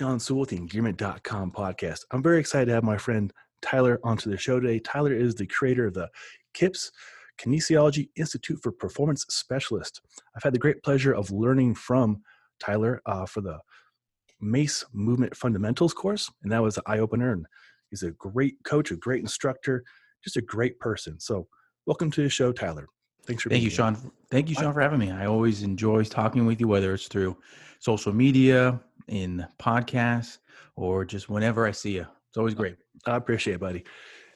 Sean Sewell with the Engearment.com podcast. I'm very excited to have my friend Tyler onto the show today. Tyler is the creator of the KIPS Kinesiology Institute for Performance Specialist. I've had the great pleasure of learning from Tyler uh, for the MACE Movement Fundamentals course, and that was an eye opener. And he's a great coach, a great instructor, just a great person. So, welcome to the show, Tyler. Thanks for Thank you, here. Sean. Thank you, Sean, for having me. I always enjoy talking with you, whether it's through social media, in podcasts, or just whenever I see you. It's always great. I appreciate it, buddy.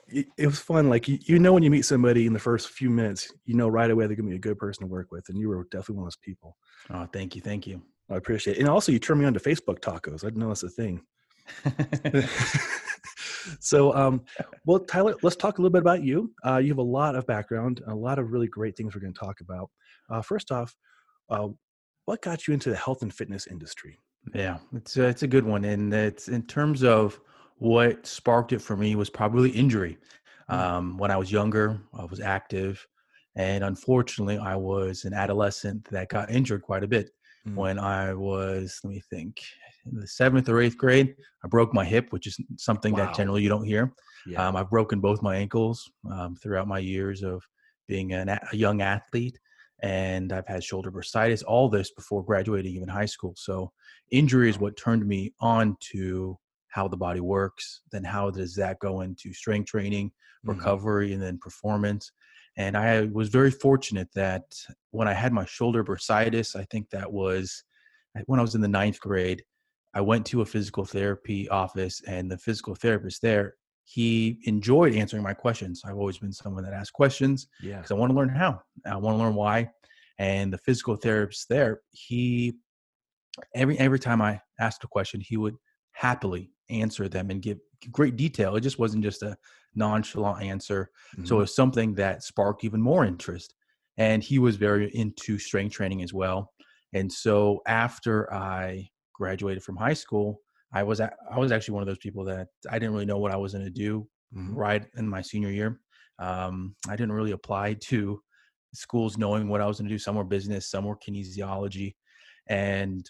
It it was fun. Like you, you know, when you meet somebody in the first few minutes, you know right away they're gonna be a good person to work with, and you were definitely one of those people. Oh, thank you. Thank you. I appreciate it. And also, you turned me on to Facebook tacos. I didn't know that's a thing. so, um, well, Tyler, let's talk a little bit about you. Uh, you have a lot of background, a lot of really great things we're going to talk about. Uh, first off, uh, what got you into the health and fitness industry? Yeah, it's a, it's a good one. And it's in terms of what sparked it for me was probably injury. Mm. Um, when I was younger, I was active. And unfortunately, I was an adolescent that got injured quite a bit. Mm. when I was, let me think, in the seventh or eighth grade, I broke my hip, which is something Wow. that generally you don't hear. Yeah. Um, I've broken both my ankles um, throughout my years of being an, a young athlete, and I've had shoulder bursitis. All this before graduating even high school. So injury is what turned me on to how the body works. Then how does that go into strength training, Mhm. recovery, and then performance? And I was very fortunate that when I had my shoulder bursitis, I think that was when I was in the ninth grade. I went to a physical therapy office, and the physical therapist there, he enjoyed answering my questions. I've always been someone that asks questions Yeah. because I want to learn how, I want to learn why. And the physical therapist there, he every every time I asked a question, he would happily answer them and give great detail. It just wasn't just a nonchalant answer. So mm-hmm. it was something that sparked even more interest. And he was very into strength training as well. And so after I graduated from high school, I was a- I was actually one of those people that I didn't really know what I was going to do Mhm. right in my senior year. Um, I didn't really apply to schools knowing what I was going to do. Some were business, some were kinesiology, and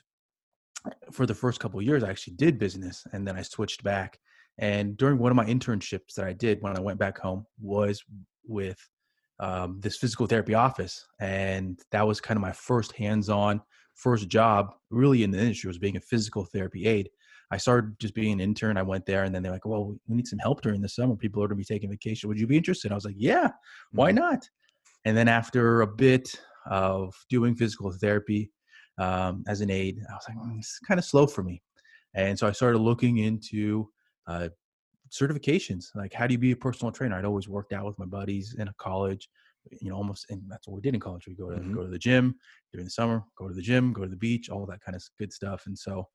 for the first couple of years, I actually did business, and then I switched back. And during one of my internships that I did when I went back home was with um, this physical therapy office, and that was kind of my first hands-on first job really in the industry was being a physical therapy aide. I started just being an intern. I went there, and then they're like, "Well, we need some help during the summer. People are going to be taking vacation. Would you be interested?" I was like, "Yeah, why Mhm. not?" And then after a bit of doing physical therapy um, as an aide, I was like, "Mm, "It's kind of slow for me," and so I started looking into uh, certifications. Like, how do you be a personal trainer? I'd always worked out with my buddies in a college. You know, almost, and that's what we did in college. We go to Mhm. go to the gym during the summer, go to the gym, go to the beach, all that kind of good stuff. And so,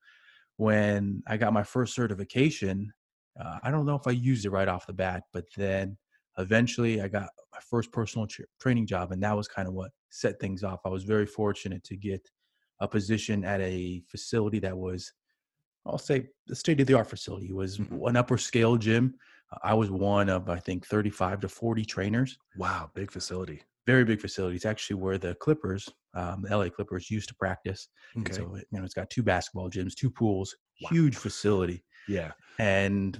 when I got my first certification, uh, I don't know if I used it right off the bat, but then eventually I got my first personal tra- training job, and that was kind of what set things off. I was very fortunate to get a position at a facility that was, I'll say, the state of the art facility. It was Mhm. an upper scale gym. I was one of, I think, 35 to 40 trainers Wow. Big facility. Very big facility. It's actually where the Clippers, um, the LA Clippers, used to practice. And Okay. so it, you know, it's got two basketball gyms, two pools, Wow. huge facility. yeah. And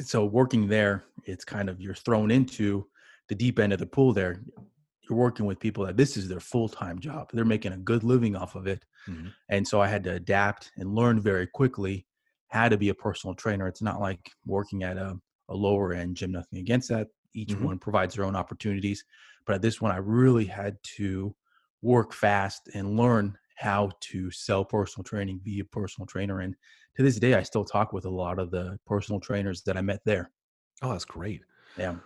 so working there, it's kind of you're thrown into the deep end of the pool. There, you're working with people that this is their full time job. They're making a good living off of it. Mhm. And so I had to adapt and learn very quickly how to be a personal trainer. It's not like working at a, a lower end gym. Nothing against that. Each Mhm. one provides their own opportunities. But at this one, I really had to work fast and learn how to sell personal training, be a personal trainer. And to this day, I still talk with a lot of the personal trainers that I met there. Oh, that's great. Yeah.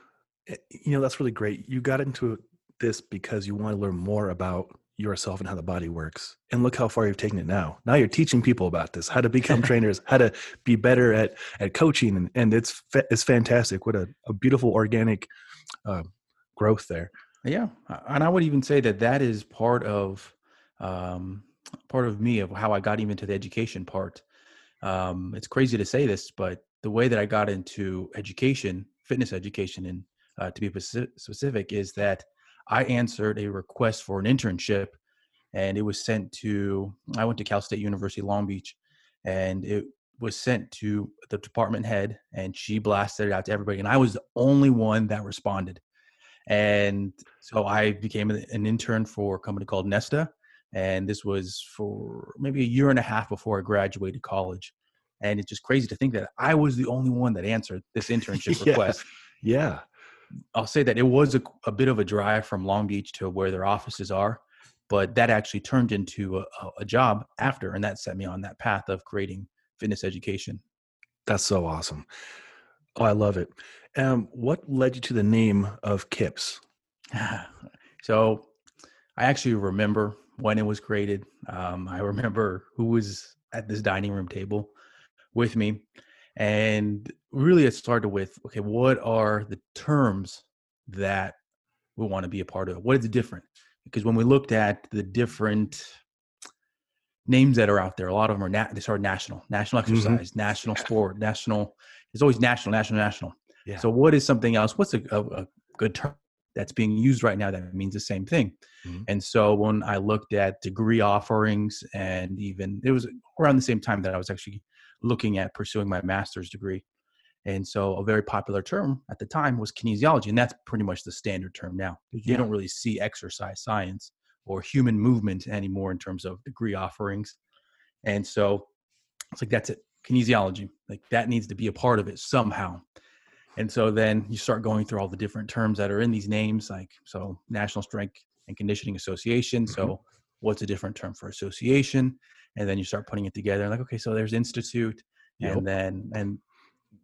Eh, You know, that's really great. You got into this because you want to learn more about yourself and how the body works. And look how far you've taken it now. Now you're teaching people about this, how to become trainers, how to be better at at coaching, and, and it's it's fantastic. What a, a beautiful organic uh, growth there. Yeah, and I would even say that that is part of um, part of me of how I got even to the education part. Um, it's crazy to say this, but the way that I got into education, fitness education, and uh, to be specific, is that I answered a request for an internship, and it was sent to. I went to Cal State University Long Beach, and it was sent to the department head, and she blasted it out to everybody. And I was the only one that responded. And so I became an intern for a company called Nesta, and this was for maybe a year and a half before I graduated college. And it's just crazy to think that I was the only one that answered this internship Yeah. request. Yeah. I'll say that it was a, a bit of a drive from Long Beach to where their offices are, but that actually turned into a, a- a job after, and that set me on that path of creating fitness education. That's so awesome. Oh, I love it. Um, what led you to the name of Kips? so I actually remember when it was created. Um, I remember who was at this dining room table with me. And really, it started with okay, what are the terms that we want to be a part of? What is different? Because when we looked at the different names that are out there, a lot of them are na- they start national, national Mhm. exercise, national sport, national. It's always national, national, national. Yeah. So, what is something else? What's a, a, a good term that's being used right now that means the same thing? Mhm. And so, when I looked at degree offerings, and even it was around the same time that I was actually looking at pursuing my master's degree. And so, a very popular term at the time was kinesiology, and that's pretty much the standard term now. You Yeah. don't really see exercise science or human movement anymore in terms of degree offerings. And so, it's like that's it, kinesiology. Like that needs to be a part of it somehow. And so then you start going through all the different terms that are in these names, like so National Strength and Conditioning Association. So mm-hmm. what's a different term for association? And then you start putting it together, like okay, so there's institute, Yep. and then and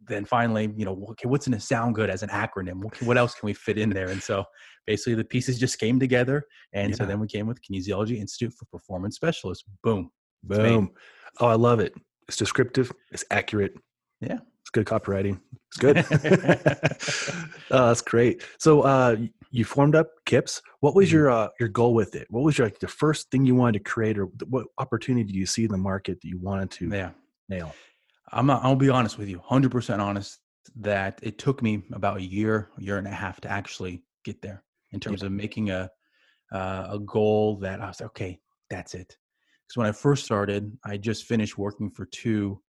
then finally, you know, okay, what's going to sound good as an acronym? What, what else can we fit in there? And so basically, the pieces just came together, and so then we came with Kinesiology Institute for Performance Specialists. Boom. Boom. Oh, I love it. It's descriptive. It's accurate. Yeah. It's good copywriting. It's good. oh, that's great. So uh, you formed up Kips. What was Mhm. your uh, your goal with it? What was your like, the first thing you wanted to create, or what opportunity do you see in the market that you wanted to Yeah. nail? I'm not, I'll be honest with you, 100% honest, that it took me about a year, year and a half to actually get there in terms of making a uh, a goal that I was like, okay, that's it. Because when I first started, I just finished working for two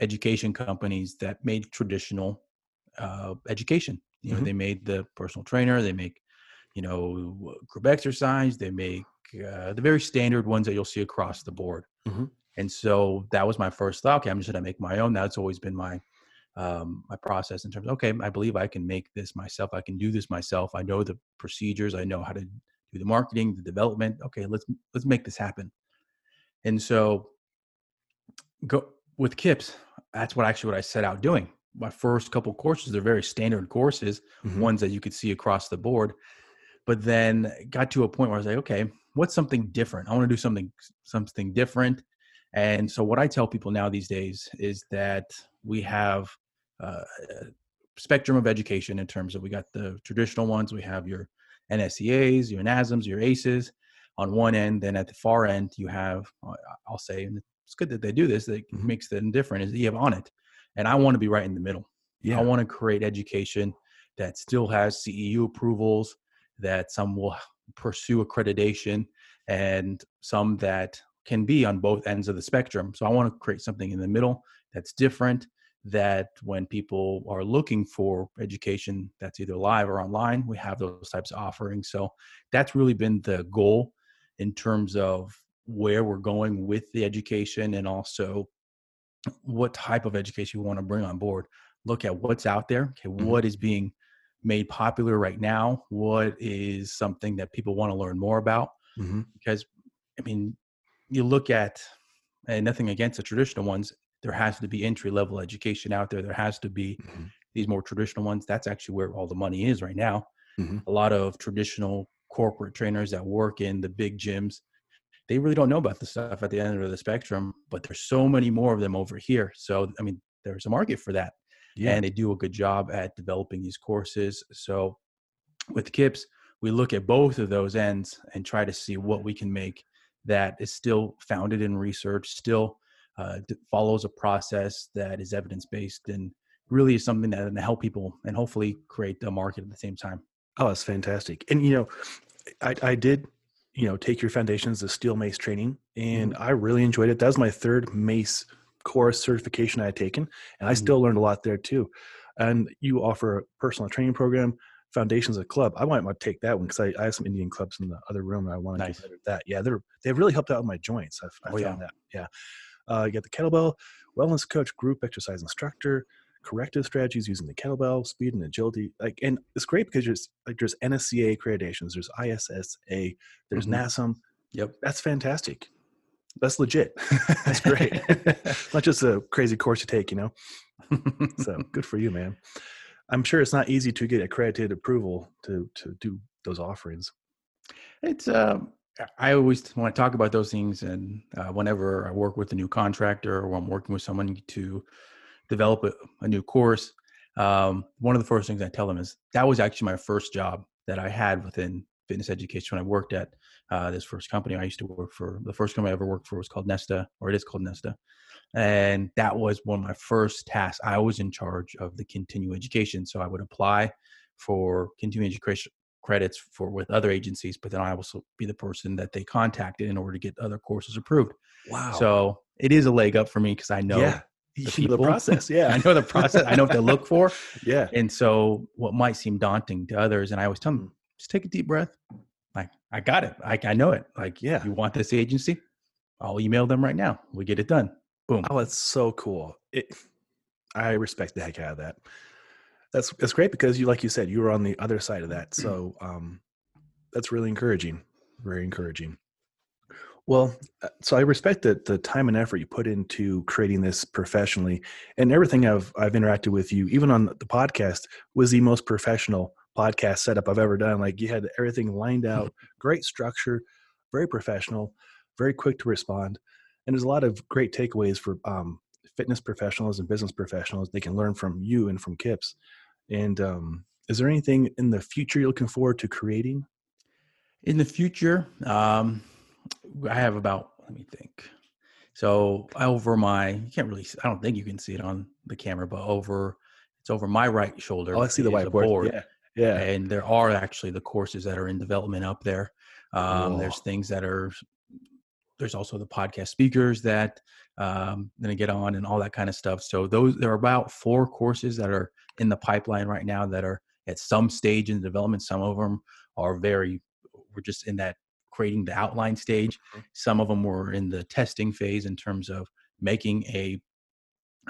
education companies that made traditional uh, education. You know, Mhm. they made the personal trainer, they make, you know, group exercise, they make uh, the very standard ones that you'll see across the board. Mhm. And so that was my first thought. Okay, I'm just going to make my own. That's always been my um, my process in terms of okay, I believe I can make this myself. I can do this myself. I know the procedures. I know how to do the marketing, the development. Okay, let's let's make this happen. And so go with Kips. That's what actually what I set out doing. My first couple courses, they're very standard courses, Mhm. ones that you could see across the board. But then got to a point where I was like, okay, what's something different? I want to do something something different. And so what I tell people now these days is that we have uh, a spectrum of education in terms of we got the traditional ones, we have your NSCAs, your NASMs, your ACEs on one end. Then at the far end, you have, uh, I'll say, and it's good that they do this, that Mhm. makes them different, is that you have on it. And I want to be right in the middle. Yeah. I want to create education that still has CEU approvals, that some will pursue accreditation, and some that can be on both ends of the spectrum. So I want to create something in the middle that's different. That when people are looking for education that's either live or online, we have those types of offerings. So that's really been the goal in terms of where we're going with the education and also what type of education we want to bring on board. Look at what's out there. Okay, Mhm. what is being made popular right now? What is something that people want to learn more about? Mhm. Because, I mean, you look at, and nothing against the traditional ones, there has to be entry level education out there. There has to be Mhm. these more traditional ones. That's actually where all the money is right now. Mhm. A lot of traditional corporate trainers that work in the big gyms, they really don't know about the stuff at the end of the spectrum, but there's so many more of them over here. So, I mean, there's a market for that Yeah. and they do a good job at developing these courses. So with KIPS, we look at both of those ends and try to see what we can make that is still founded in research, still uh, follows a process that is evidence based, and really is something that can help people and hopefully create the market at the same time. Oh, that's fantastic. And you know, I, I did, you know, take your foundations of steel mace training, and I really enjoyed it. That was my third mace course certification I had taken, and I Mhm. still learned a lot there too. And you offer a personal training program, Foundations of Club. I might want to take that one because I, I have some Indian clubs in the other room. And I want to Nice. better at that. Yeah, they're they've really helped out with my joints. I've, I Oh, yeah. that. Yeah, uh, you got the kettlebell wellness coach, group exercise instructor, corrective strategies using the kettlebell, speed and agility. Like, and it's great because there's like there's NSCA accreditations, there's ISSA, there's Mhm. NASM. Yep. That's fantastic. That's legit. That's great. Not just a crazy course to take, you know. So good for you, man. I'm sure it's not easy to get accredited approval to to do those offerings. It's um I always want to talk about those things, and uh, whenever I work with a new contractor or I'm working with someone to develop a, a new course, um, one of the first things I tell them is that was actually my first job that I had within fitness education when I worked at uh, this first company. I used to work for the first company I ever worked for was called Nesta, or it is called Nesta, and that was one of my first tasks. I was in charge of the continuing education, so I would apply for continuing education credits for with other agencies, but then I also be the person that they contacted in order to get other courses approved. Wow. So it is a leg up for me because I know yeah, You know the process. Yeah, I know the process. I know what to look for. yeah. And so what might seem daunting to others, and I always tell them, just take a deep breath. Like, I got it. I, I know it. Like, Yeah. you want this agency? I'll email them right now. We get it done. Boom. Oh, it's so cool. It, I respect the heck out of that. That's that's great because you, like you said, you were on the other side of that. So um, that's really encouraging. Very encouraging. Well, uh, so I respect that the time and effort you put into creating this professionally, and everything I've I've interacted with you, even on the podcast, was the most professional podcast setup I've ever done. Like you had everything lined out, great structure, very professional, very quick to respond, and there's a lot of great takeaways for um, fitness professionals and business professionals. They can learn from you and from Kips. And um, is there anything in the future you're looking forward to creating? In the future, um, I have about, let me think. So over my, you can't really, I don't think you can see it on the camera, but over, it's over my right shoulder. Oh, I see the whiteboard. board. Yeah, yeah. and there are actually the courses that are in development up there um, there's things that are there's also the podcast speakers that um gonna get on and all that kind of stuff so those there are about four courses that are in the pipeline right now that are at some stage in the development some of them are very we're just in that creating the outline stage Mhm. some of them were in the testing phase in terms of making a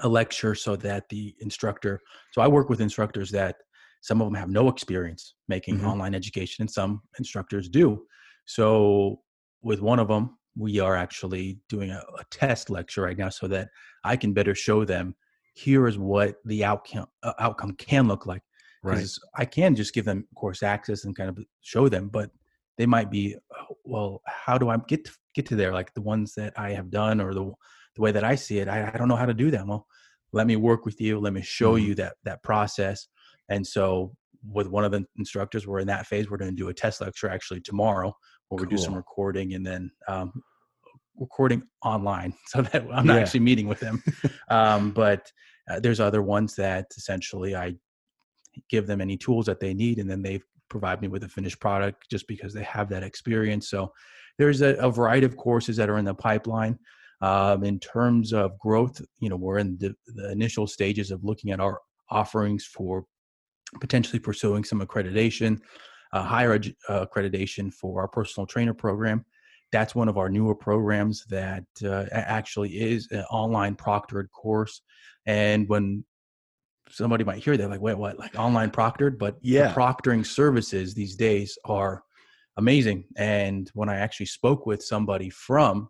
a lecture so that the instructor so i work with instructors that some of them have no experience making Mhm. online education and some instructors do so with one of them we are actually doing a, a test lecture right now so that i can better show them here is what the outcome uh, outcome can look like Right. because i can just give them course access and kind of show them but they might be "Oh, well how do i get to, get to there? Like the ones that i have done or the the way that i see it i, I don't know how to do that well let me work with you. Let me show Mhm. you that that process. And so with one of the instructors we're in that phase we're going to do a test lecture actually tomorrow where we do some recording and then um, recording online so that i'm not Yeah. actually meeting with them. Um, but uh, there's other ones that essentially i give them any tools that they need and then they provide me with a finished product just because they have that experience. So there's a, a variety of courses that are in the pipeline um, in terms of growth you know we're in the, the initial stages of looking at our offerings for potentially pursuing some accreditation uh, higher uh, accreditation for our personal trainer program. That's one of our newer programs that uh, actually is an online proctored course. And when somebody might hear that like wait what like online proctored but Yeah. the proctoring services these days are amazing and when i actually spoke with somebody from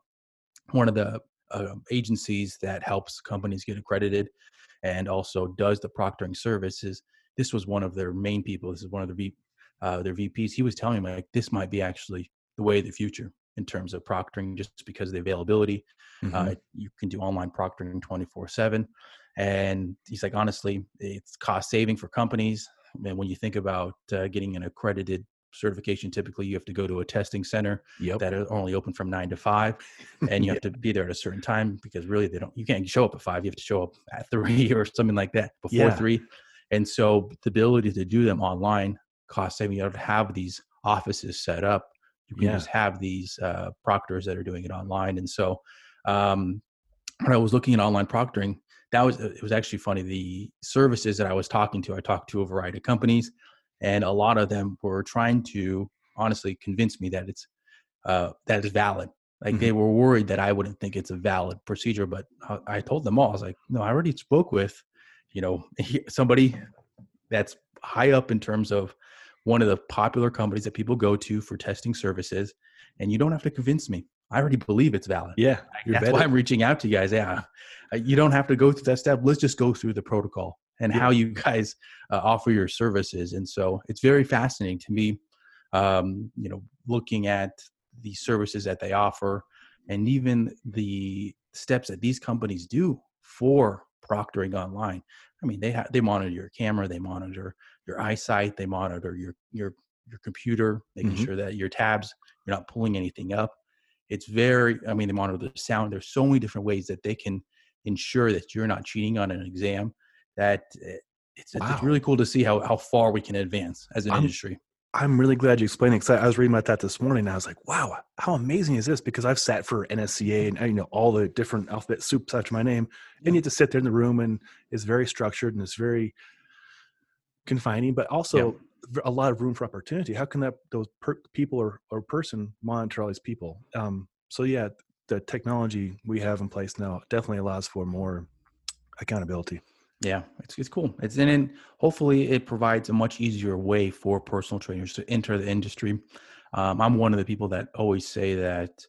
one of the uh, agencies that helps companies get accredited and also does the proctoring services this was one of their main people this is one of their, v, uh, their vps he was telling me like this might be actually the way of the future in terms of proctoring just because of the availability Mhm. uh, you can do online proctoring 24 7 and he's like honestly it's cost saving for companies and when you think about uh, getting an accredited certification typically you have to go to a testing center yep. that are only open from nine to five and you have to be there at a certain time because really they don't you can't show up at five you have to show up at three or something like that before Yeah. three and so the ability to do them online cost saving you don't have these offices set up you can Yeah. just have these uh, proctors that are doing it online and so um, when I was looking at online proctoring, that was it was actually funny. The services that I was talking to, I talked to a variety of companies, and a lot of them were trying to honestly convince me that it's uh, that it's valid. Like mm-hmm. they were worried that I wouldn't think it's a valid procedure, but I told them all. I was like, no, I already spoke with, you know, somebody that's high up in terms of one of the popular companies that people go to for testing services, and you don't have to convince me. I already believe it's valid. Yeah, that's better. why I'm reaching out to you guys. Yeah, you don't have to go through that step. Let's just go through the protocol and yeah. how you guys uh, offer your services. And so it's very fascinating to me. Um, you know, looking at the services that they offer and even the steps that these companies do for proctoring online. I mean, they have they monitor your camera, they monitor your eyesight, they monitor your your your computer, making mm-hmm. sure that your tabs you're not pulling anything up. It's very, I mean, they monitor the sound. There's so many different ways that they can ensure that you're not cheating on an exam. That eh, it's, wow. it's really cool to see how how far we can advance as an I'm, industry. I'm really glad you explained it because I, I was reading about that this morning. and I was like, wow, how amazing is this? Because I've sat for NSCA and you know all the different alphabet soups after my name, and you have to sit there in the room and it's very structured and it's very confining, but also yeah. A lot of room for opportunity. How can that those per, people or, or person monitor all these people? Um, so yeah, the technology we have in place now definitely allows for more accountability. Yeah, it's it's cool. It's and then hopefully it provides a much easier way for personal trainers to enter the industry. Um, I'm one of the people that always say that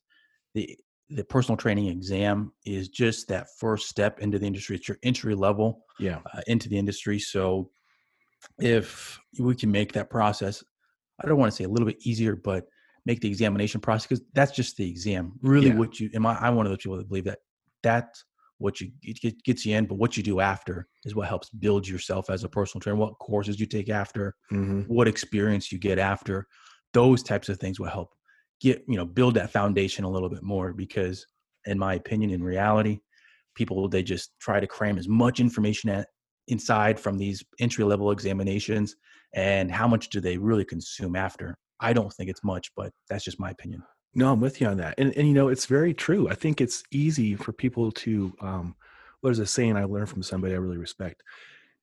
the the personal training exam is just that first step into the industry. It's your entry level yeah. Uh, into the industry. So if we can make that process, I don't want to say a little bit easier, but make the examination process because that's just the exam. Really, yeah. what you am I? I'm one of those people that believe that that's what you it gets you in, but what you do after is what helps build yourself as a personal trainer. What courses you take after, mm-hmm. what experience you get after, those types of things will help get you know build that foundation a little bit more. Because in my opinion, in reality, people they just try to cram as much information at, inside from these entry level examinations, and how much do they really consume after? I don't think it's much, but that's just my opinion. No, I'm with you on that. And, and you know, it's very true. I think it's easy for people to, um, there's a saying I learned from somebody I really respect.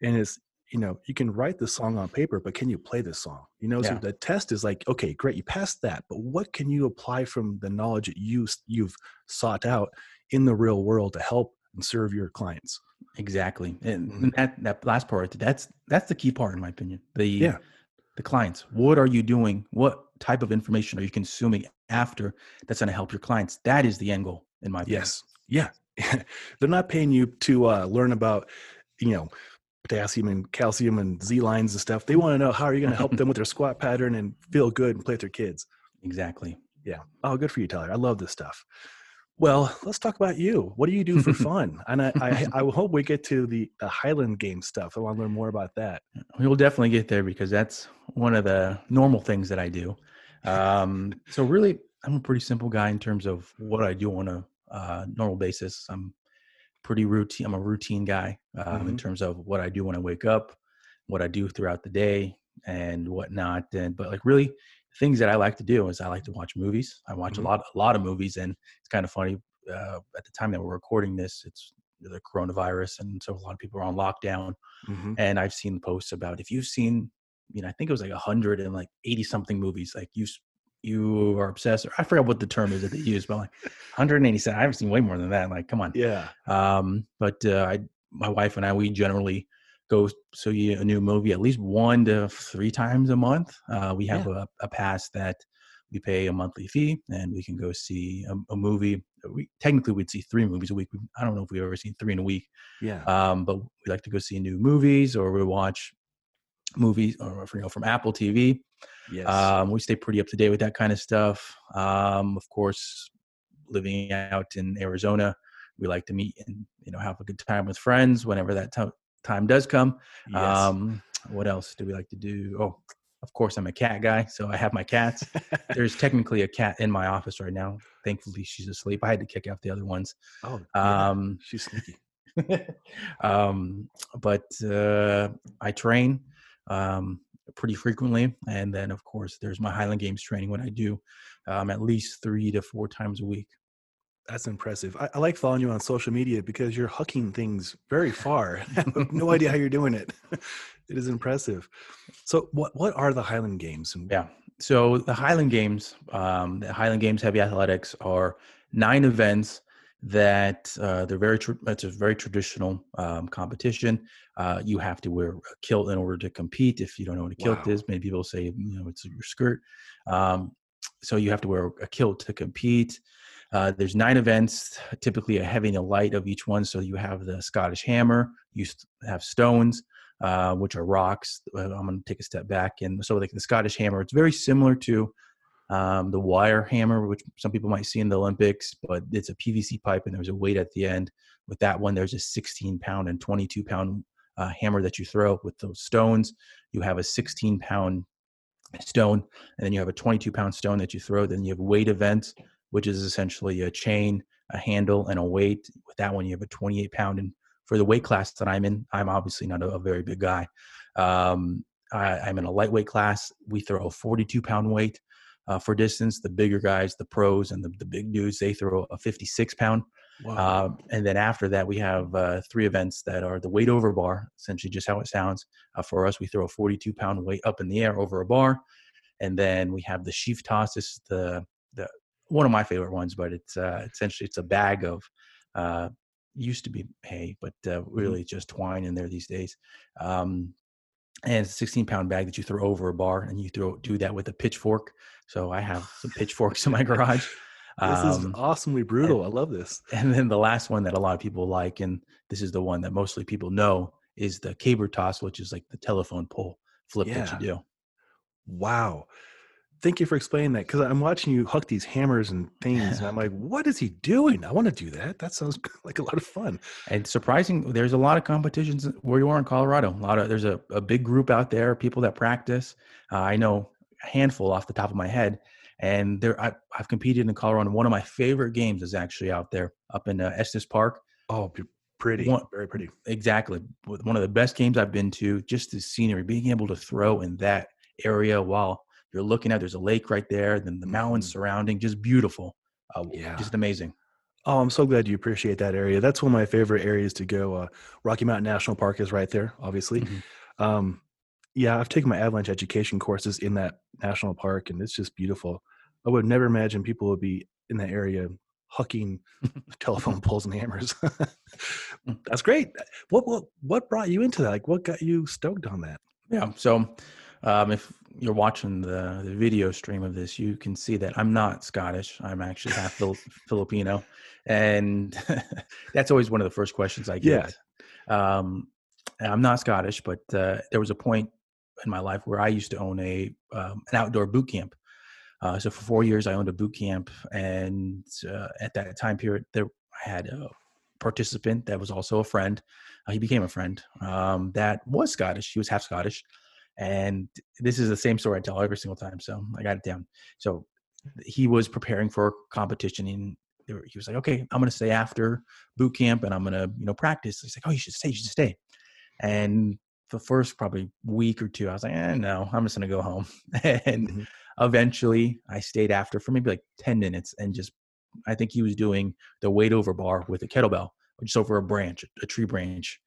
And it's, you know, you can write the song on paper, but can you play the song? You know, yeah. so the test is like, okay, great, you passed that, but what can you apply from the knowledge that you you've sought out in the real world to help and serve your clients? Exactly, and mm-hmm. that that last part, that's that's the key part, in my opinion. The yeah, the clients. What are you doing? What type of information are you consuming after that's going to help your clients? That is the end goal, in my opinion. Yes. Yeah. They're not paying you to uh, learn about, you know, potassium and calcium and Z lines and stuff. They want to know how are you going to help them with their squat pattern and feel good and play with their kids. Exactly. Yeah. Oh, good for you, Tyler. I love this stuff. Well, let's talk about you. What do you do for fun? and I, I, I hope we get to the, the Highland game stuff. I want to learn more about that. We will definitely get there because that's one of the normal things that I do. Um, so really, I'm a pretty simple guy in terms of what I do on a uh, normal basis. I'm pretty routine. I'm a routine guy um, mm-hmm. in terms of what I do when I wake up, what I do throughout the day, and whatnot. And but like really, things that I like to do is I like to watch movies. I watch mm-hmm. a lot, a lot of movies, and it's kind of funny. Uh, at the time that we're recording this, it's the coronavirus, and so a lot of people are on lockdown. Mm-hmm. And I've seen posts about if you've seen, you know, I think it was like a hundred and like eighty something movies, like you you are obsessed. Or I forgot what the term is that they use, but like 187. I haven't seen way more than that. Like, come on. Yeah. Um, but uh, I, my wife and I, we generally go see a new movie at least one to three times a month. Uh, we have yeah. a, a, pass that we pay a monthly fee, and we can go see a, a, movie. We technically we'd see three movies a week. I don't know if we've ever seen three in a week. Yeah. Um, but we like to go see new movies, or we watch movies, or you know, from Apple TV. Yes. Um, we stay pretty up to date with that kind of stuff. Um, of course, living out in Arizona, we like to meet and you know have a good time with friends whenever that t- time does come. Yes. Um, what else do we like to do? Oh, of course, I'm a cat guy, so I have my cats. There's technically a cat in my office right now. Thankfully, she's asleep. I had to kick out the other ones. Oh, yeah. um, she's sneaky. um, but uh, I train um, pretty frequently, and then of course there's my Highland Games training. What I do um, at least three to four times a week. That's impressive. I, I, like following you on social media because you're hucking things very far. I have no idea how you're doing it. it is impressive. So, what what are the Highland Games? Yeah. So the Highland Games, um, the Highland Games Heavy Athletics are nine events that uh, they're very. Tra- it's a very traditional um, competition. Uh, you have to wear a kilt in order to compete. If you don't know what a kilt wow. is, many people say you know it's your skirt. Um, so you have to wear a kilt to compete. Uh, there's nine events, typically a heavy and a light of each one. So you have the Scottish hammer, you have stones, uh, which are rocks. Uh, I'm going to take a step back. And so, like the Scottish hammer, it's very similar to um, the wire hammer, which some people might see in the Olympics, but it's a PVC pipe and there's a weight at the end. With that one, there's a 16 pound and 22 pound uh, hammer that you throw. With those stones, you have a 16 pound stone, and then you have a 22 pound stone that you throw. Then you have weight events, which is essentially a chain, a handle, and a weight. With that one, you have a 28 pound. And for the weight class that I'm in, I'm obviously not a, a very big guy. Um, I, am in a lightweight class. We throw a 42 pound weight uh, for distance. The bigger guys, the pros and the, the big dudes, they throw a 56 pound. Wow. Uh, and then after that, we have uh, three events that are the weight over bar, essentially just how it sounds. Uh, for us, we throw a 42 pound weight up in the air over a bar. And then we have the sheaf toss. This is the one of my favorite ones, but it's uh, essentially it's a bag of uh, used to be hay, but uh, mm-hmm. really just twine in there these days. Um, and it's a 16 pound bag that you throw over a bar, and you throw do that with a pitchfork. So I have some pitchforks in my garage. this um, is awesomely brutal. And, I love this. And then the last one that a lot of people like, and this is the one that mostly people know, is the caber toss, which is like the telephone pole flip yeah. that you do. Wow thank you for explaining that because I'm watching you huck these hammers and things, and I'm like, what is he doing? I want to do that. That sounds like a lot of fun. And surprising, there's a lot of competitions where you are in Colorado. A lot of there's a, a big group out there, people that practice. Uh, I know a handful off the top of my head, and there I, have competed in Colorado. One of my favorite games is actually out there up in uh, Estes Park. Oh, pretty, one, very pretty. Exactly, one of the best games I've been to. Just the scenery, being able to throw in that area while you're looking at there's a lake right there then the mountains mm-hmm. surrounding just beautiful uh, yeah. just amazing. Oh i'm so glad you appreciate that area. That's one of my favorite areas to go uh, rocky mountain national park is right there obviously. Mm-hmm. um, yeah i've taken my avalanche education courses in that national park and it's just beautiful. I would never imagine people would be in that area hucking telephone poles and hammers. Mm. that's great. What, what what brought you into that? Like what got you stoked on that? Yeah so um, if you're watching the, the video stream of this, you can see that I'm not Scottish. I'm actually half Fil- Filipino, and that's always one of the first questions I get. Yeah. Um, I'm not Scottish, but uh, there was a point in my life where I used to own a um, an outdoor boot camp. Uh, so for four years, I owned a boot camp, and uh, at that time period, there I had a participant that was also a friend. Uh, he became a friend um, that was Scottish. He was half Scottish, and this is the same story I tell every single time. So I got it down. So he was preparing for competition and he was like, okay, I'm going to stay after boot camp and I'm going to, you know, practice. He's like, oh, you should stay, you should stay. And the first probably week or two, I was like, eh, no, I'm just going to go home. and mm-hmm. eventually I stayed after for maybe like 10 minutes and just, I think he was doing the weight over bar with a kettlebell, just over a branch, a tree branch.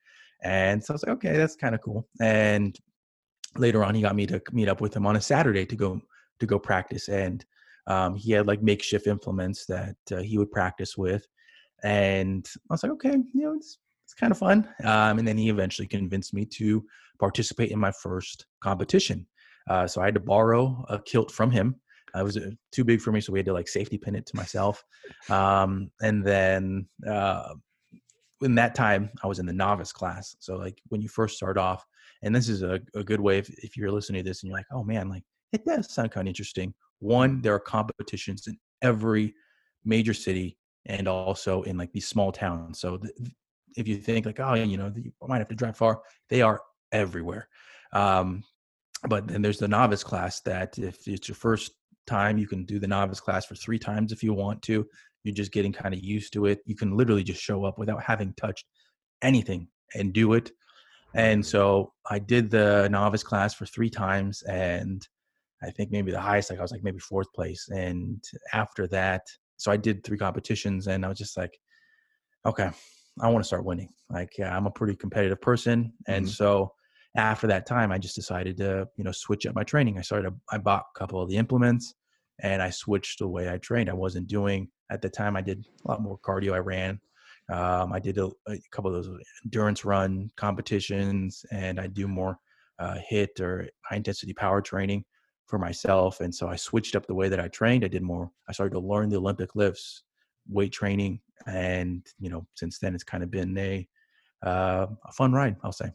And so I was like, okay, that's kind of cool. And later on he got me to meet up with him on a saturday to go to go practice and um, he had like makeshift implements that uh, he would practice with and i was like okay you know it's, it's kind of fun. Um, and then he eventually convinced me to participate in my first competition. Uh, so i had to borrow a kilt from him. It was uh, too big for me so we had to like safety pin it to myself. Um, and then uh, in that time i was in the novice class. So like when you first start off and this is a, a good way if, if you're listening to this and you're like oh man like it does sound kind of interesting. One there are competitions in every major city and also in like these small towns so th- if you think like oh you know you might have to drive far they are everywhere um, but then there's the novice class that if it's your first time you can do the novice class for three times if you want to you're just getting kind of used to it you can literally just show up without having touched anything and do it and so I did the novice class for three times, and I think maybe the highest, like I was like maybe fourth place. And after that, so I did three competitions, and I was just like, okay, I want to start winning. Like, yeah, I'm a pretty competitive person, and Mhm. so after that time, I just decided to you know switch up my training. I started. I bought a couple of the implements, and I switched the way I trained. I wasn't doing at the time. I did a lot more cardio. I ran. Um, I did a, a couple of those endurance run competitions, and I do more uh, HIIT or high intensity power training for myself. And so I switched up the way that I trained. I did more. I started to learn the Olympic lifts, weight training, and you know, since then it's kind of been a uh, a fun ride. I'll say.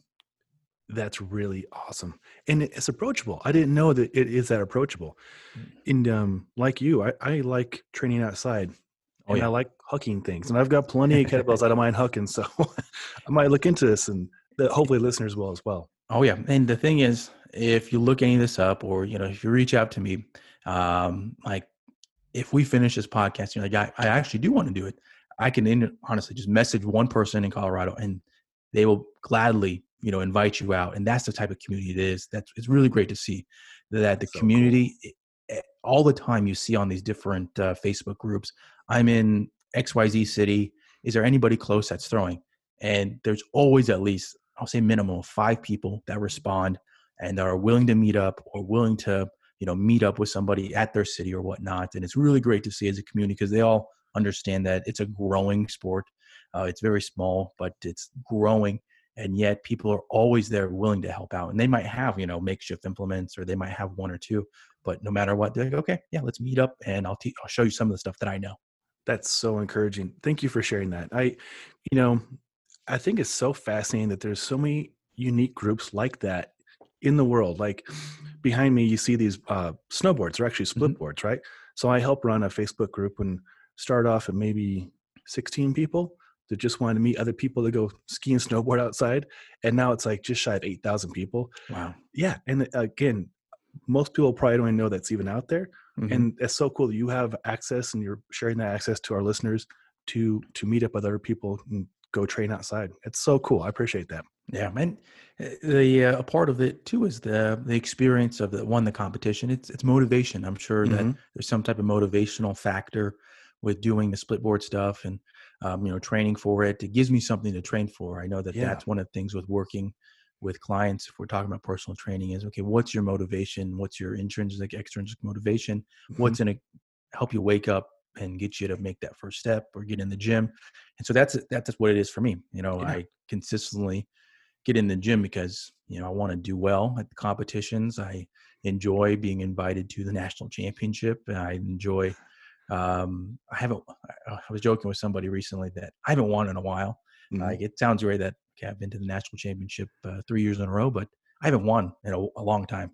That's really awesome, and it's approachable. I didn't know that it is that approachable. Mm. And um, like you, I, I like training outside, Oh, and yeah. I like hucking things, and I've got plenty of kettlebells I don't mind hucking. So I might look into this, and the, hopefully listeners will as well. Oh yeah, and the thing is, if you look any of this up, or you know, if you reach out to me, um, like if we finish this podcast, you're like, I, I actually do want to do it. I can in, honestly just message one person in Colorado, and they will gladly, you know, invite you out. And that's the type of community it is. That's it's really great to see that the So community eh, all the time you see on these different uh, Facebook groups. I'm in XYZ city. Is there anybody close that's throwing? And there's always at least, I'll say minimum of five people that respond and are willing to meet up or willing to, you know, meet up with somebody at their city or whatnot. And it's really great to see as a community because they all understand that it's a growing sport. Uh, it's very small, but it's growing. And yet people are always there willing to help out. And they might have, you know, makeshift implements or they might have one or two, but no matter what, they're like, okay, yeah, let's meet up and I'll, te- I'll show you some of the stuff that I know. That's so encouraging. Thank you for sharing that. I, you know, I think it's so fascinating that there's so many unique groups like that in the world. Like behind me, you see these uh, snowboards. They're actually split boards, right? So I help run a Facebook group and start off at maybe 16 people that just wanted to meet other people to go ski and snowboard outside. And now it's like just shy of 8,000 people. Wow. Yeah. And uh, again, most people probably don't even know that's even out there Mhm. and it's so cool that you have access and you're sharing that access to our listeners to to meet up with other people and go train outside it's so cool i appreciate that Yeah, and uh, the uh, a part of it too is the the experience of the won the competition. It's it's motivation. I'm sure that Mhm. there's some type of motivational factor with doing the split board stuff and um, you know training for it. It gives me something to train for. I know that Yeah. that's one of the things with working with clients. If we're talking about personal training, is okay. What's your motivation? What's your intrinsic, extrinsic motivation? Mm-hmm. What's going to help you wake up and get you to make that first step or get in the gym? And so that's that's what it is for me. You know, Yeah. I consistently get in the gym because you know I want to do well at the competitions. I enjoy being invited to the national championship. I enjoy. Um, I haven't. I was joking with somebody recently that I haven't won in a while. Mhm. Like it sounds great that I've been to the national championship uh, three years in a row, but I haven't won in a, a long time.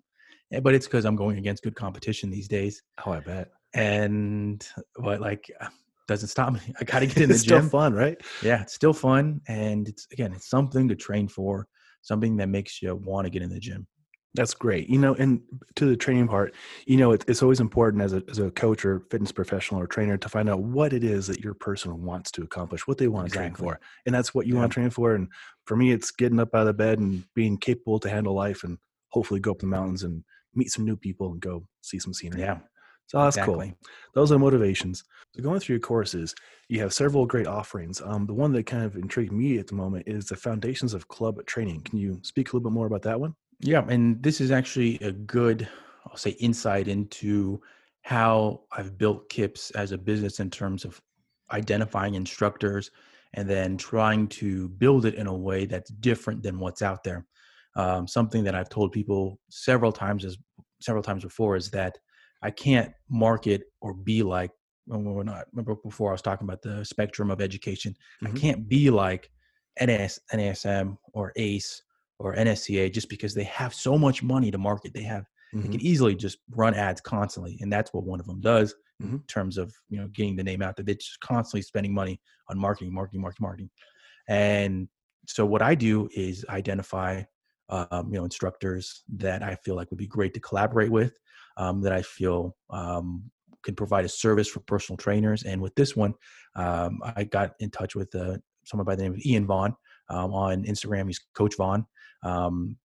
Eh, But it's because I'm going against good competition these days, oh i bet. And but like uh, doesn't stop me. I got to get in the it's still gym. fun right? Yeah it's still fun and it's again it's something to train for something that makes you want to get in the gym that's great you know and to the training part you know it, it's always important as a, as a coach or fitness professional or trainer to find out what it is that your person wants to accomplish what they want to train for and that's what you Yeah. want to train for and for me it's getting up out of bed and being capable to handle life and hopefully go up the mountains and meet some new people and go see some scenery yeah so that's cool those are motivations. So going through your courses, you have several great offerings. Um, the one that kind of intrigued me at the moment is the foundations of club training. Can you speak a little bit more about that one? Yeah and this is actually a good i'll say insight into how i've built kips as a business in terms of identifying instructors and then trying to build it in a way that's different than what's out there um, something that i've told people several times is several times before is that i can't market or be like when we're not remember before i was talking about the spectrum of education Mhm. i can't be like NAS, nasm or ace or nsca just because they have so much money to market they have they Mhm. can easily just run ads constantly and that's what one of them does in Mhm. terms of you know getting the name out there. They're just constantly spending money on marketing marketing marketing marketing. And so what i do is identify um, you know instructors that i feel like would be great to collaborate with um, that i feel um, can provide a service for personal trainers. And with this one um, i got in touch with uh, someone by the name of ian vaughn um, on instagram. He's coach vaughn um,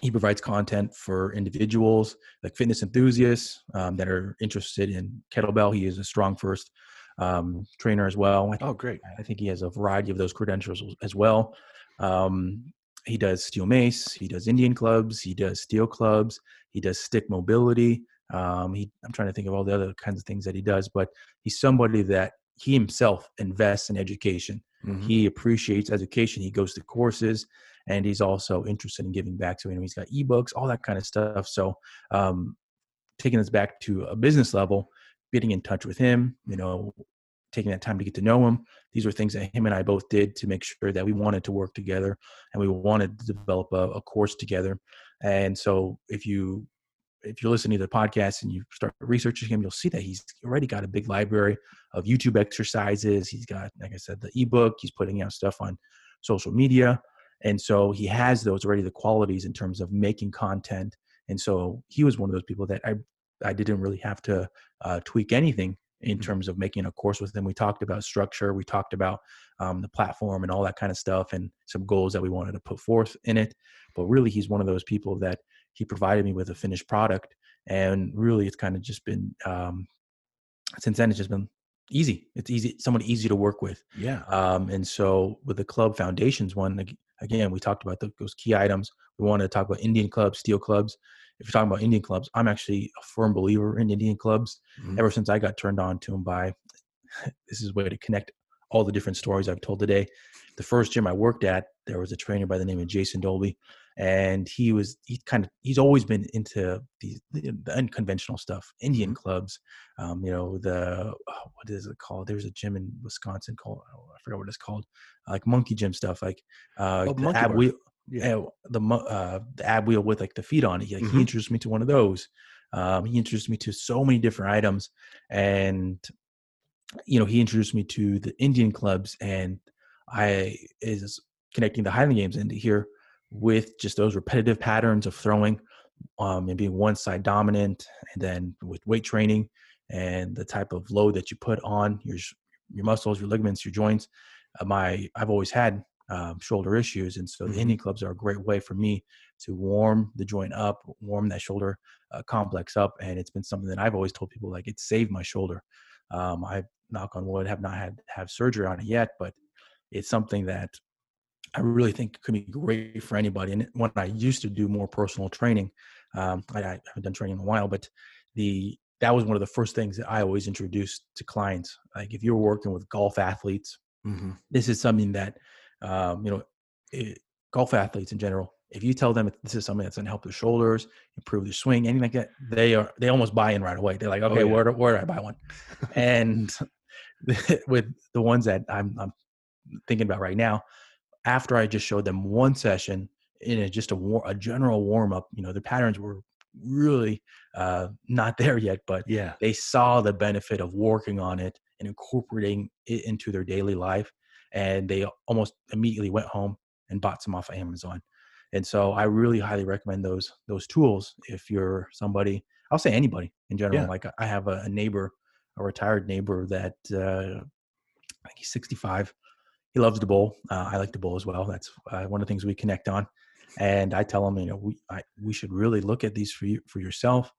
he provides content for individuals like fitness enthusiasts um, that are interested in kettlebell. He is a StrongFirst um, trainer as well. Oh, great. I think he has a variety of those credentials as well. Um, he does steel mace, he does Indian clubs, he does steel clubs, he does stick mobility. Um, he, I'm trying to think of all the other kinds of things that he does, but he's somebody that he himself invests in education. Mm-hmm. He appreciates education. He goes to courses, and he's also interested in giving back. You know, he's got ebooks, all that kind of stuff. So, um, taking us back to a business level, getting in touch with him, you know, taking that time to get to know him. These are things that him and I both did to make sure that we wanted to work together and we wanted to develop a, a course together. And so if you if you're listening to the podcast and you start researching him, you'll see that he's already got a big library of YouTube exercises. He's got, like I said, the ebook. He's putting out stuff on social media. And so he has those already the qualities in terms of making content. And so he was one of those people that I I didn't really have to uh, tweak anything in mm-hmm. terms of making a course with him. We talked about structure, we talked about um, the platform and all that kind of stuff, and some goals that we wanted to put forth in it. But really, he's one of those people that he provided me with a finished product, and really, it's kind of just been um, since then. It's just been easy. It's easy, someone easy to work with. Yeah. Um, and so with the club foundations one, again, we talked about the, those key items. We wanted to talk about Indian clubs, steel clubs, if you're talking about Indian clubs, I'm actually a firm believer in Indian clubs. Mm-hmm. Ever since I got turned on to them by, this is a way to connect all the different stories I've told today. The first gym I worked at, there was a trainer by the name of Jason Dolby, and he was he kind of he's always been into the, the unconventional stuff, Indian mm-hmm. clubs. Um, you know the oh, what is it called? There's a gym in Wisconsin called oh, I forgot what it's called, like monkey gym stuff, like uh, oh, ab wheel, yeah. the uh, the ab wheel with like the feet on it. Like, mm-hmm. He introduced me to one of those. Um, he introduced me to so many different items, and you know he introduced me to the Indian clubs, and I is connecting the Highland Games into here with just those repetitive patterns of throwing um, and being one side dominant, and then with weight training and the type of load that you put on your your muscles, your ligaments, your joints. Uh, my I've always had um, shoulder issues. And so mm-hmm. the Indian clubs are a great way for me to warm the joint up, warm that shoulder uh, complex up. And it's been something that I've always told people like it saved my shoulder. Um, I knock on wood have not had have surgery on it yet, but it's something that I really think could be great for anybody. And when I used to do more personal training, um, I, I haven't done training in a while, but the that was one of the first things that I always introduced to clients. Like if you're working with golf athletes, mm-hmm. this is something that um, you know, it, golf athletes in general, if you tell them this is something that's going to help their shoulders, improve their swing, anything like that, they are they almost buy in right away. They're like, oh, okay, oh, yeah. where do, where do I buy one? and with the ones that I'm, I'm thinking about right now, after I just showed them one session in a, just a, war, a general warm up, you know, the patterns were really uh, not there yet, but yeah, they saw the benefit of working on it and incorporating it into their daily life and they almost immediately went home and bought some off of Amazon. And so I really highly recommend those those tools if you're somebody. I'll say anybody in general. Yeah. Like I have a, a, neighbor, a retired neighbor that uh, I think he's 65. He loves to bowl. Uh, I like to bowl as well. That's uh, one of the things we connect on. And I tell him, you know, we I, we should really look at these for you for yourself,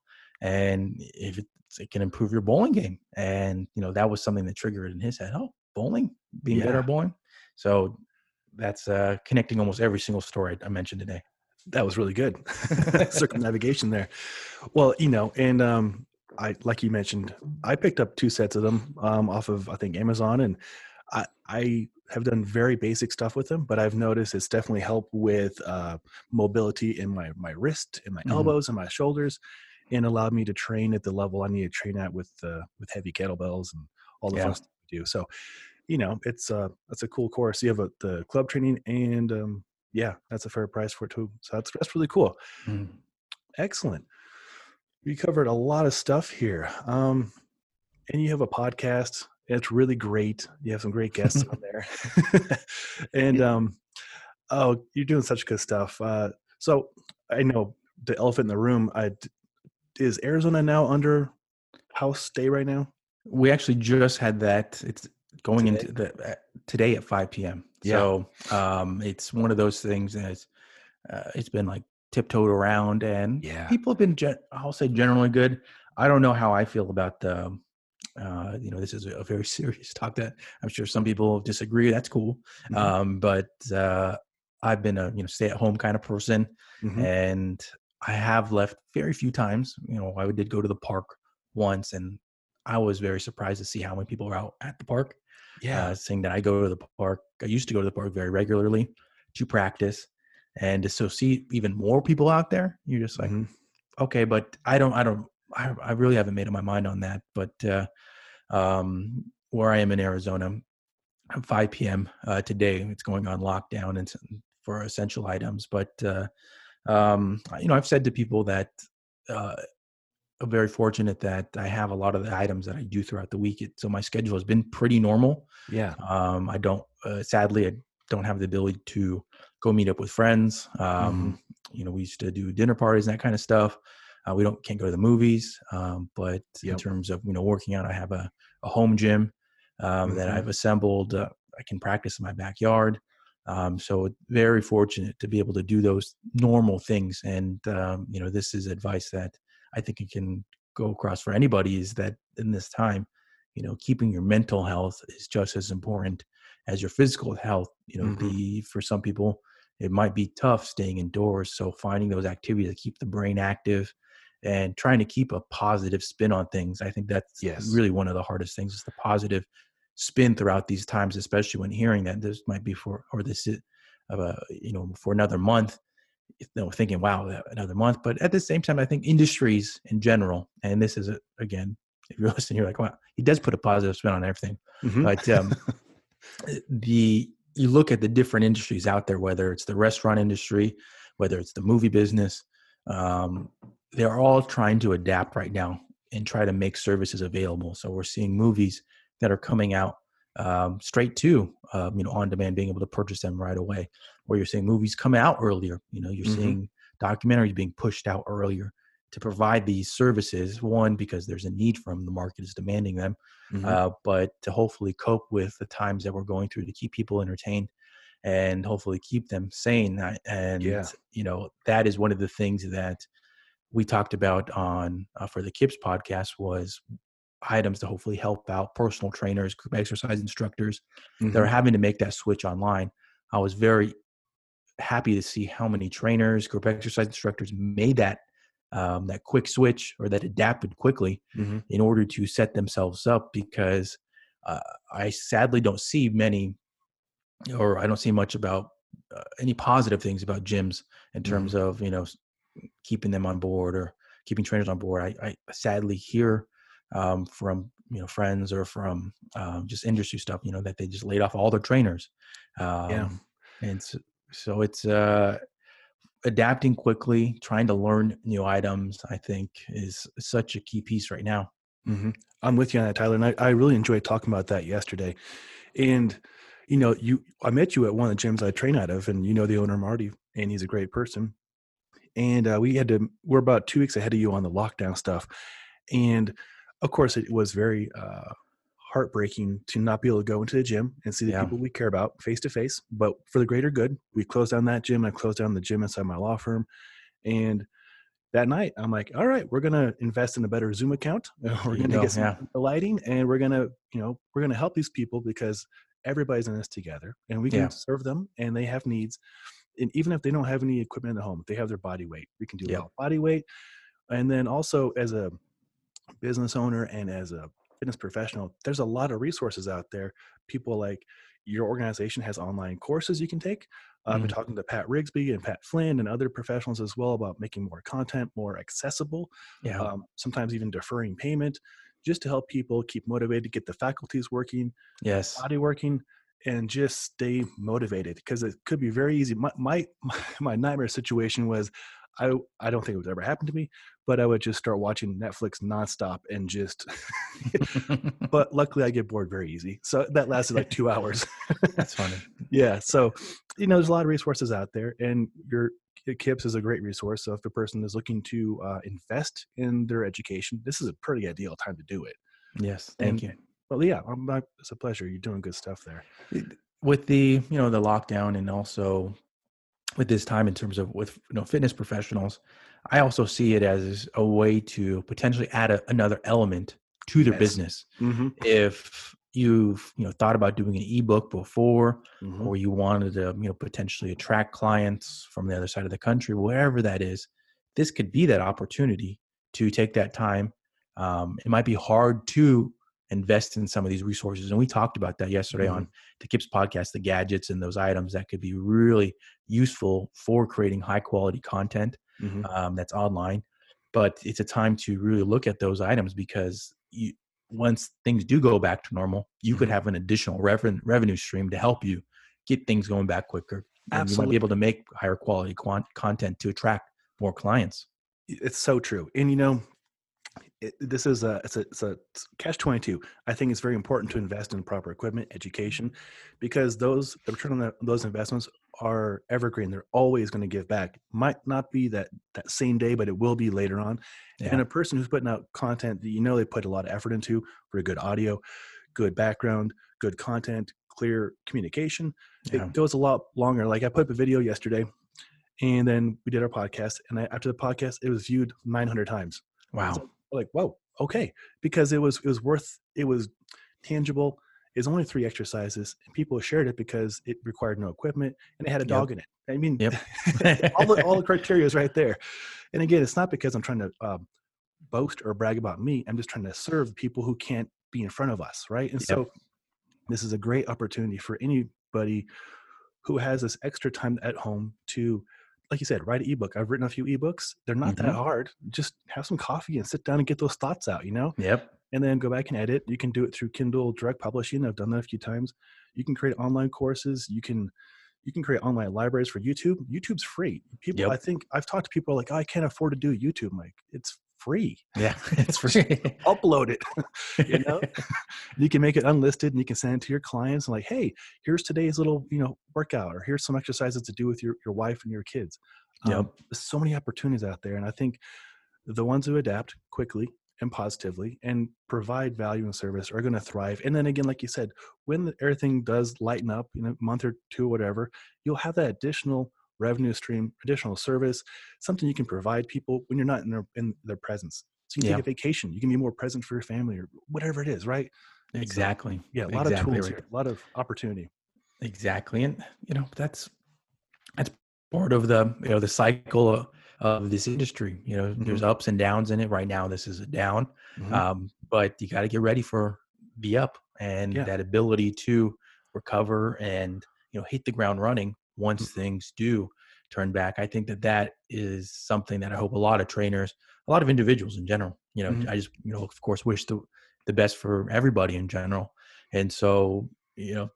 and if it, it can improve your bowling game. And you know that was something that triggered in his head. Oh, bowling, being yeah. better at bowling. So that's uh, connecting almost every single story I mentioned today. That was really good circumnavigation there. Well, you know, and um, I like you mentioned, I picked up two sets of them um, off of I think Amazon, and I, I have done very basic stuff with them, but I've noticed it's definitely helped with uh, mobility in my my wrist, in my mm-hmm. elbows, and my shoulders, and allowed me to train at the level I need to train at with uh, with heavy kettlebells and all the yeah. fun stuff we do. So you know, it's uh that's a cool course. You have a, the club training and um yeah, that's a fair price for it too. So that's that's really cool. Mm. Excellent. We covered a lot of stuff here. Um and you have a podcast. It's really great. You have some great guests on there. and um oh, you're doing such good stuff. Uh so I know the elephant in the room, I is Arizona now under house stay right now? We actually just had that. It's going today? into the uh, today at 5 p.m. Yeah. So um, it's one of those things that uh, it's been like tiptoed around, and yeah, people have been. Gen- I'll say generally good. I don't know how I feel about the uh, you know, this is a very serious talk that I'm sure some people disagree. That's cool. Mhm. Um, but uh, I've been a you know stay at home kind of person, Mhm. and I have left very few times. You know, I did go to the park once, and I was very surprised to see how many people are out at the park. Yeah. Uh, saying that I go to the park. I used to go to the park very regularly to practice, and to so see even more people out there, you're just like, Mhm. okay, but I don't, I don't, I, I really haven't made up my mind on that. But uh, um, where I am in Arizona, at 5 p.m. Uh, today, it's going on lockdown and for essential items. But uh, um, you know, I've said to people that uh, I'm very fortunate that I have a lot of the items that I do throughout the week. It, so my schedule has been pretty normal. Yeah. Um, I don't, uh, sadly, I don't have the ability to go meet up with friends. Um, You know, we used to do dinner parties and that kind of stuff. Uh, we don't can't go to the movies, um, but in terms of you know working out, I have a, a home gym um, that Mhm. I've assembled. Uh, I can practice in my backyard. Um, so very fortunate to be able to do those normal things. And um, you know, this is advice that I think it can go across for anybody. Is that in this time, you know, keeping your mental health is just as important as your physical health. You know, Mhm. the for some people it might be tough staying indoors. So finding those activities that keep the brain active and trying to keep a positive spin on things. I think that's Yes. really one of the hardest things is the positive spin throughout these times, especially when hearing that this might be for or this is you know for another month. You know, thinking, wow, another month. But at the same time, I think industries in general, and this is a, again, if you're listening, you're like, wow, he does put a positive spin on everything Mhm. but um, uh, the you look at the different industries out there whether it's the restaurant industry whether it's the movie business um, they're all trying to adapt right now and try to make services available so we're seeing movies that are coming out um, straight to um, you know on demand being able to purchase them right away or you're seeing movies come out earlier you know you're Mhm. seeing documentaries being pushed out earlier to provide these services one because there's a need for them the market is demanding them Mhm. uh, but to hopefully cope with the times that we're going through to keep people entertained and hopefully keep them sane. And Yeah. you know that is one of the things that we talked about on uh, for the Kips podcast was items to hopefully help out personal trainers, group exercise instructors that are Mhm. having to make that switch online. I was very happy to see how many trainers, group exercise instructors made that um, that quick switch or that adapted quickly Mhm. in order to set themselves up because uh, I sadly don't see many or I don't see much about uh, any positive things about gyms in terms of you know keeping them on board or keeping trainers on board. I, I sadly hear um, from you know friends or from um, just industry stuff you know that they just laid off all their trainers. Um, and so, so it's uh, adapting quickly, trying to learn new items. I think is such a key piece right now. hmm I'm with you on that, Tyler. And I, I really enjoyed talking about that yesterday. And, you know, you I met you at one of the gyms I train out of, and you know the owner Marty, and he's a great person. And uh, we had to we're about two weeks ahead of you on the lockdown stuff. And of course it was very uh heartbreaking to not be able to go into the gym and see the Yeah. people we care about face to face. But for the greater good, we closed down that gym. I closed down the gym inside my law firm. And that night i'm like all right we're going to invest in a better zoom account we're going to get some yeah. lighting and we're going to you know we're going to help these people because everybody's in this together and we can Yeah. serve them and they have needs and even if they don't have any equipment in the home they have their body weight we can do Yep. body weight and then also as a business owner and as a fitness professional there's a lot of resources out there people like your organization has online courses you can take i've been Mhm. talking to pat rigsby and pat flynn and other professionals as well about making more content more accessible Yeah. um, sometimes even deferring payment just to help people keep motivated get the faculties working yes. body working and just stay motivated because it could be very easy my, my my nightmare situation was i i don't think it would ever happen to me but i would just start watching netflix nonstop and just but luckily i get bored very easy so that lasted like two hours That's funny. yeah so you know there's a lot of resources out there and your kips is a great resource so if the person is looking to uh, invest in their education this is a pretty ideal time to do it Yes. Thank And- you. Yeah I'm, I- it's a pleasure you're doing good stuff there with the you know the lockdown and also with this time in terms of with you know fitness professionals i also see it as a way to potentially add a, another element to their Yes. business. Mm-hmm. If you've you know thought about doing an ebook before, Mm-hmm. or you wanted to you know potentially attract clients from the other side of the country, wherever that is, this could be that opportunity to take that time. Um, it might be hard to invest in some of these resources, and we talked about that yesterday on the Kips podcast, the gadgets and those items that could be really useful for creating high quality content Mm-hmm. um, that's online. But it's a time to really look at those items because you, once things do go back to normal, you could Mhm. have an additional reven- revenue stream to help you get things going back quicker. And you might Absolutely. be able to make higher quality quant- content to attract more clients. It's so true. And you know, it, this is a it's a, it's a catch twenty two. I think it's very important to invest in proper equipment, education, because those the return on that, those investments are evergreen. They're always going to give back. Might not be that that same day, but it will be later on. And a person who's putting out content that you know they put a lot of effort into for good audio, good background, good content, clear communication, Yeah. it goes a lot longer. Like I put up a video yesterday, and then we did our podcast, and I, after the podcast, it was viewed 900 times. Wow. So, like, whoa, okay, because it was it was worth it was tangible. It's only three exercises, and people shared it because it required no equipment and it had a Yep. dog in it. I mean, Yep. all the all the criteria is right there. And again, it's not because I'm trying to um, boast or brag about me. I'm just trying to serve people who can't be in front of us, right? And Yep. so, this is a great opportunity for anybody who has this extra time at home to, like you said, write an ebook. I've written a few ebooks. They're not that Mhm. hard. Just have some coffee and sit down and get those thoughts out. You know Yep. and then go back and edit. You can do it through Kindle Direct Publishing. I've done that a few times. You can create online courses. You can you can create online libraries for YouTube. YouTube's free. People, Yep. I think I've talked to people like, oh, I can't afford to do YouTube. I'm like, it's free. Yeah. It's free. Upload it. you know, you can make it unlisted and you can send it to your clients and like, hey, here's today's little you know workout, or here's some exercises to do with your your wife and your kids. Yep. Um, there's so many opportunities out there, and I think the ones who adapt quickly and positively and provide value and service are going to thrive. And then again, like you said, when everything does lighten up in a month or two, or whatever, you'll have that additional revenue stream, additional service, something you can provide people when you're not in their in their presence. So you can Yeah. take a vacation, you can be more present for your family or whatever it is, right? exactly. Yeah, a lot Exactly of tools right. here, a lot of opportunity. Exactly, and you know that's that's part of the you know the cycle of, of this industry. You know, there's ups and downs in it. Right now, this is a down, Mhm. um, but you got to get ready for the up and Yeah. that ability to recover and you know hit the ground running once things do turn back. I think that that is something that I hope a lot of trainers, a lot of individuals in general. You know, Mhm. I just you know of course wish the the best for everybody in general, and so you know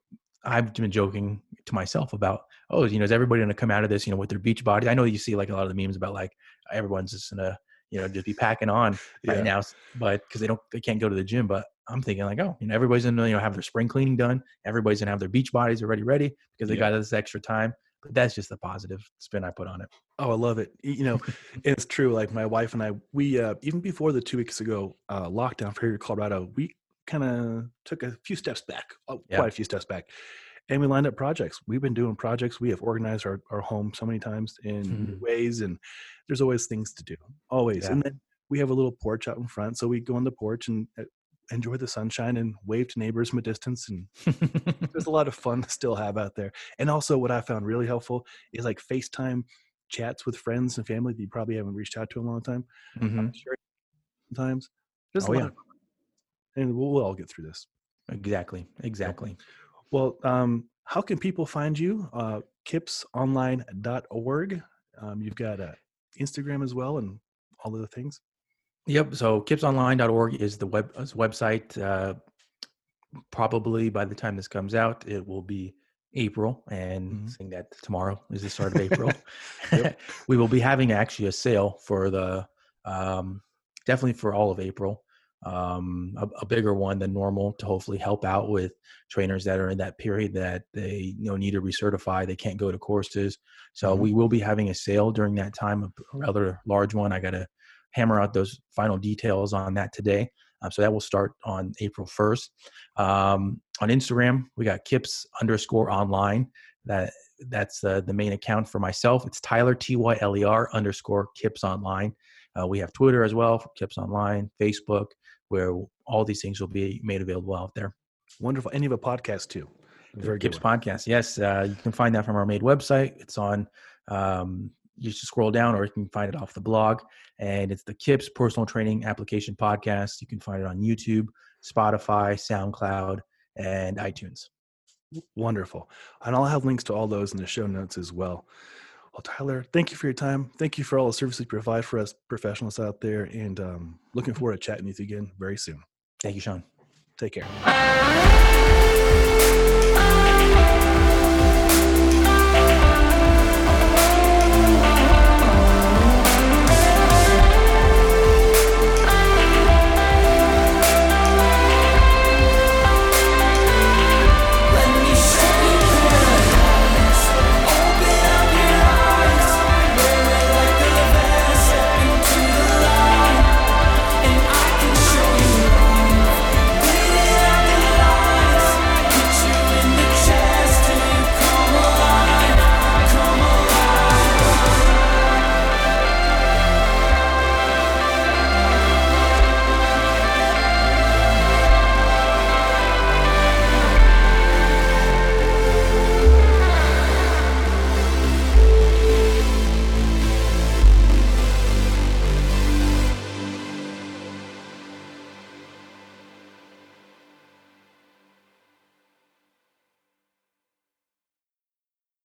I've been joking to myself about, oh, you know, is everybody going to come out of this, you know, with their beach bodies? I know you see like a lot of the memes about like everyone's just gonna, you know, just be packing on right now, but because they don't, they can't go to the gym. But I'm thinking like, oh, you know, everybody's gonna, you know, have their spring cleaning done. Everybody's gonna have their beach bodies already ready because they Yeah. got this extra time. But that's just the positive spin I put on it. Oh, I love it. You know, it's true. Like my wife and I, we uh, even before the two weeks ago uh, lockdown for here in Colorado, we kind of took a few steps back, uh, Yeah. quite a few steps back, and we lined up projects. We've been doing projects. We have organized our, our home so many times in Mhm. ways, and there's always things to do, always. Yeah. And then we have a little porch out in front, so we go on the porch and uh, enjoy the sunshine and wave to neighbors from a distance and there's a lot of fun to still have out there. And also, what I found really helpful is like FaceTime chats with friends and family that you probably haven't reached out to in a long time. Mhm. Sharing Sometimes there's Oh, a lot, yeah. of, and we'll, we'll all get through this. Exactly. Exactly. Well, um, how can people find you? Uh, kipsonline.org. Um, you've got uh, Instagram as well, and all of the things. Yep. So kipsonline.org is the web is website. Uh, probably by the time this comes out, it will be April, and Mhm. seeing that tomorrow is the start of April, we will be having actually a sale for the um, definitely for all of April. Um, a, a bigger one than normal to hopefully help out with trainers that are in that period that they you know need to recertify. They can't go to courses, so Mhm. we will be having a sale during that time, a rather large one. I got to hammer out those final details on that today. Um, so that will start on April 1st. Um, on Instagram, we got Kips underscore online. That that's uh, the main account for myself. It's Tyler T Y L E R underscore Kips online. Uh, we have Twitter as well, Kips Online, Facebook, where all these things will be made available out there. Wonderful. And you have a podcast too. Very Kips podcast. Yes, uh, you can find that from our made website. It's on. Um, you just scroll down, or you can find it off the blog. And it's the Kips Personal Training Application Podcast. You can find it on YouTube, Spotify, SoundCloud, and iTunes. Wonderful. And I'll have links to all those in the show notes as well. Well, Tyler, thank you for your time. Thank you for all the services you provide for us professionals out there. And um, looking forward to chatting with you again very soon. Thank you, Sean. Take care.